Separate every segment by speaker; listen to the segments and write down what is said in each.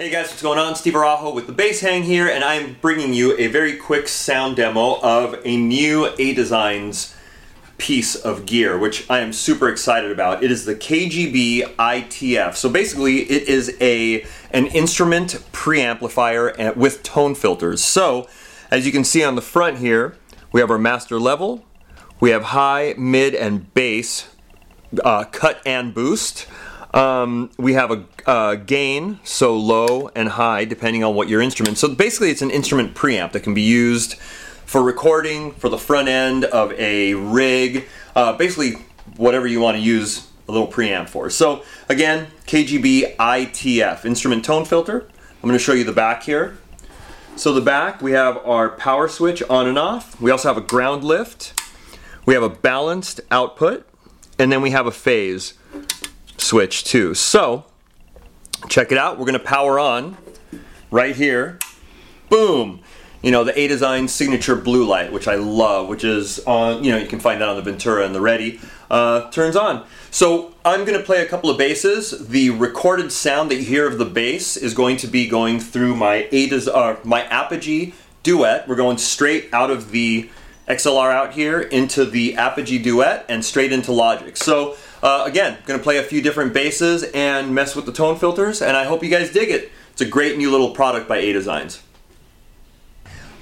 Speaker 1: Hey guys, what's going on? Steve Araujo with the Bass Hang here, and I'm bringing you a very quick sound demo of a new A Designs piece of gear, which I am super excited about. It is the KGB ITF. So basically, it is a an instrument preamplifier with tone filters. So, as you can see on the front here, we have our master level, we have high, mid, and bass, uh, cut and boost. Um, we have a, a, gain, so low and high, depending on what your instrument. So basically, it's an instrument preamp that can be used for recording, for the front end of a rig, uh, basically whatever you want to use a little preamp for. So again, KGB ITF instrument tone filter. I'm going to show you the back here. So the back, we have our power switch on and off. We also have a ground lift. We have a balanced output, and then we have a phase switch too. So, check it out. We're going to power on right here. Boom. You know, the A Design signature blue light, which I love, which is on, you know, you can find that on the Ventura and the Reddi, uh, turns on. So I'm going to play a couple of basses. The recorded sound that you hear of the bass is going to be going through my A Des- uh, my Apogee Duet. We're going straight out of the XLR out here into the Apogee Duet and straight into Logic. So uh, again, to play a few different basses and mess with the tone filters, and I hope you guys dig it. It's a great new little product by A Designs.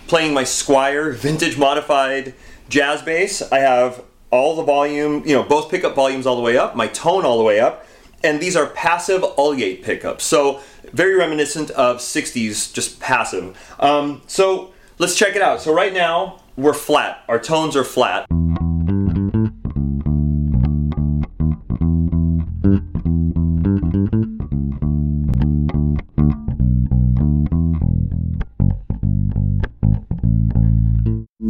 Speaker 1: Playing my Squier vintage modified jazz bass. I have all the volume, you know, both pickup volumes all the way up, my tone all the way up, and these are passive Ullate pickups. So very reminiscent of 60s, just passive. Um, so let's check it out. So right now, we're flat. Our tones are flat.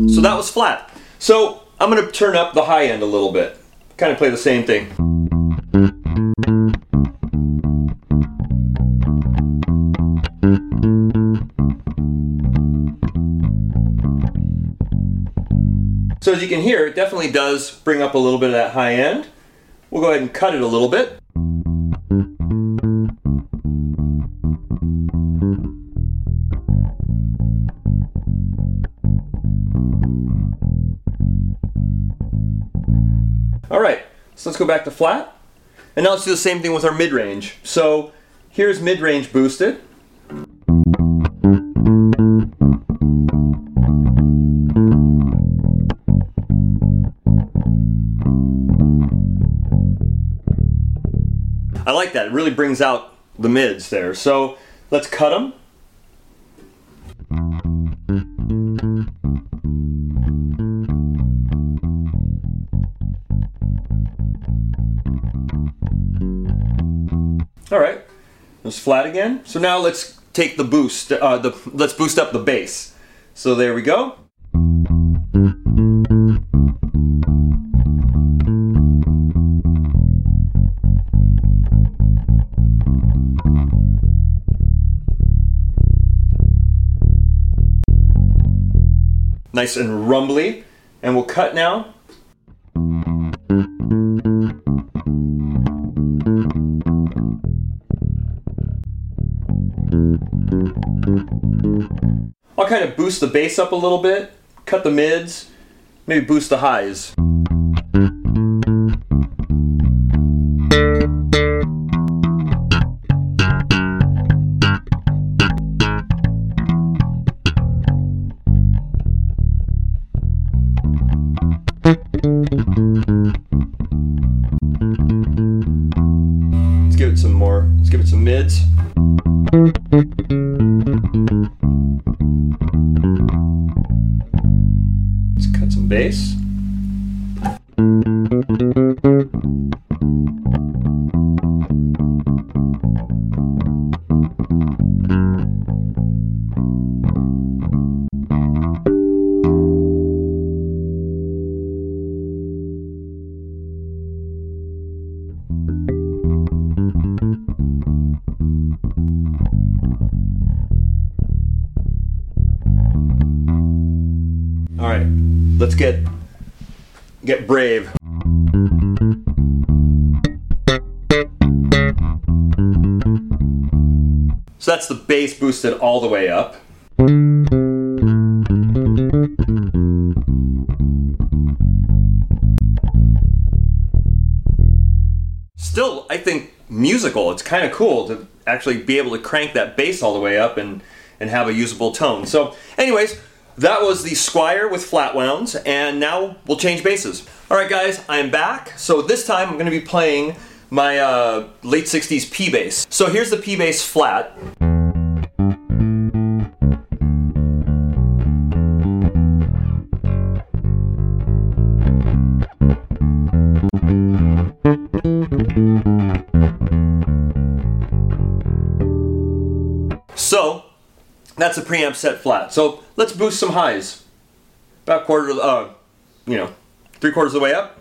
Speaker 1: So that was flat. So I'm going to turn up the high end a little bit. Kind of play the same thing. So as you can hear, it definitely does bring up a little bit of that high end. We'll go ahead and cut it a little bit. All right, so let's go back to flat. And now let's do the same thing with our mid-range. So here's mid-range boosted. Like that. It really brings out the mids there. So let's cut them. All right, it's flat again. So now let's take the boost, uh, the, let's boost up the bass. So there we go. Nice and rumbly. And we'll cut now. I'll kind of boost the bass up a little bit, cut the mids, maybe boost the highs. Bass. Let's get get brave. So that's the bass boosted all the way up. Still, I think musical. It's kind of cool to actually be able to crank that bass all the way up and and have a usable tone. So, anyways, that was the Squier with flat wounds, and now we'll change bases. All right, guys, I am back. So this time I'm going to be playing my uh, late 60s P bass. So here's the P bass flat. That's a preamp set flat. So let's boost some highs. About quarter of uh, you know, three quarters of the way up.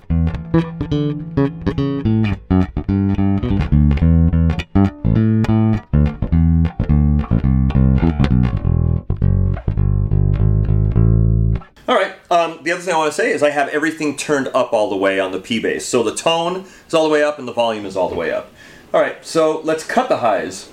Speaker 1: All right. Um, the other thing I want to say is I have everything turned up all the way on the P bass. So the tone is all the way up and the volume is all the way up. All right. So let's cut the highs.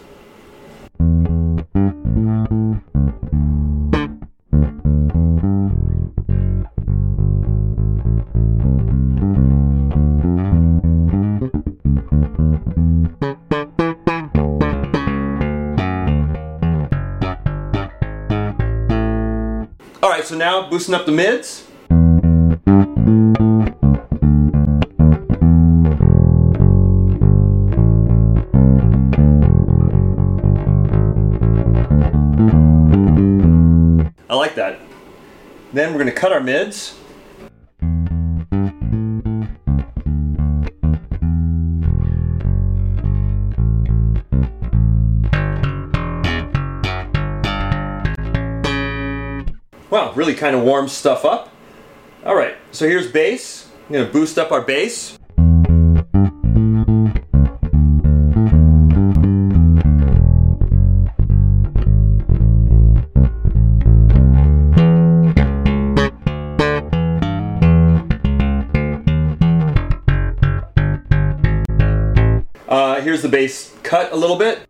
Speaker 1: So now boosting up the mids. I like that. Then we're going to cut our mids. Really kind of warms stuff up. All right, so here's bass. I'm gonna boost up our bass. Uh, here's the bass cut a little bit.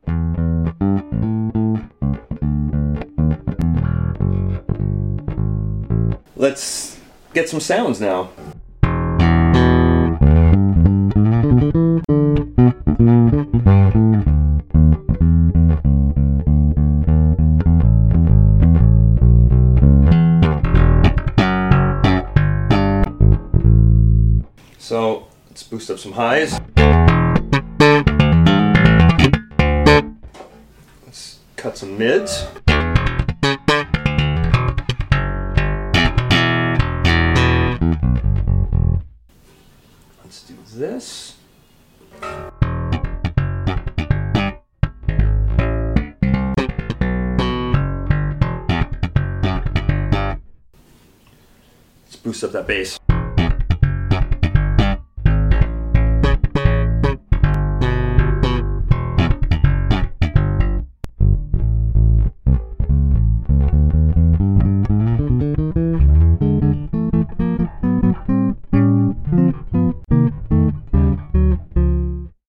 Speaker 1: Let's get some sounds now. So let's boost up some highs. Let's cut some mids. Let's do this. Let's boost up that bass.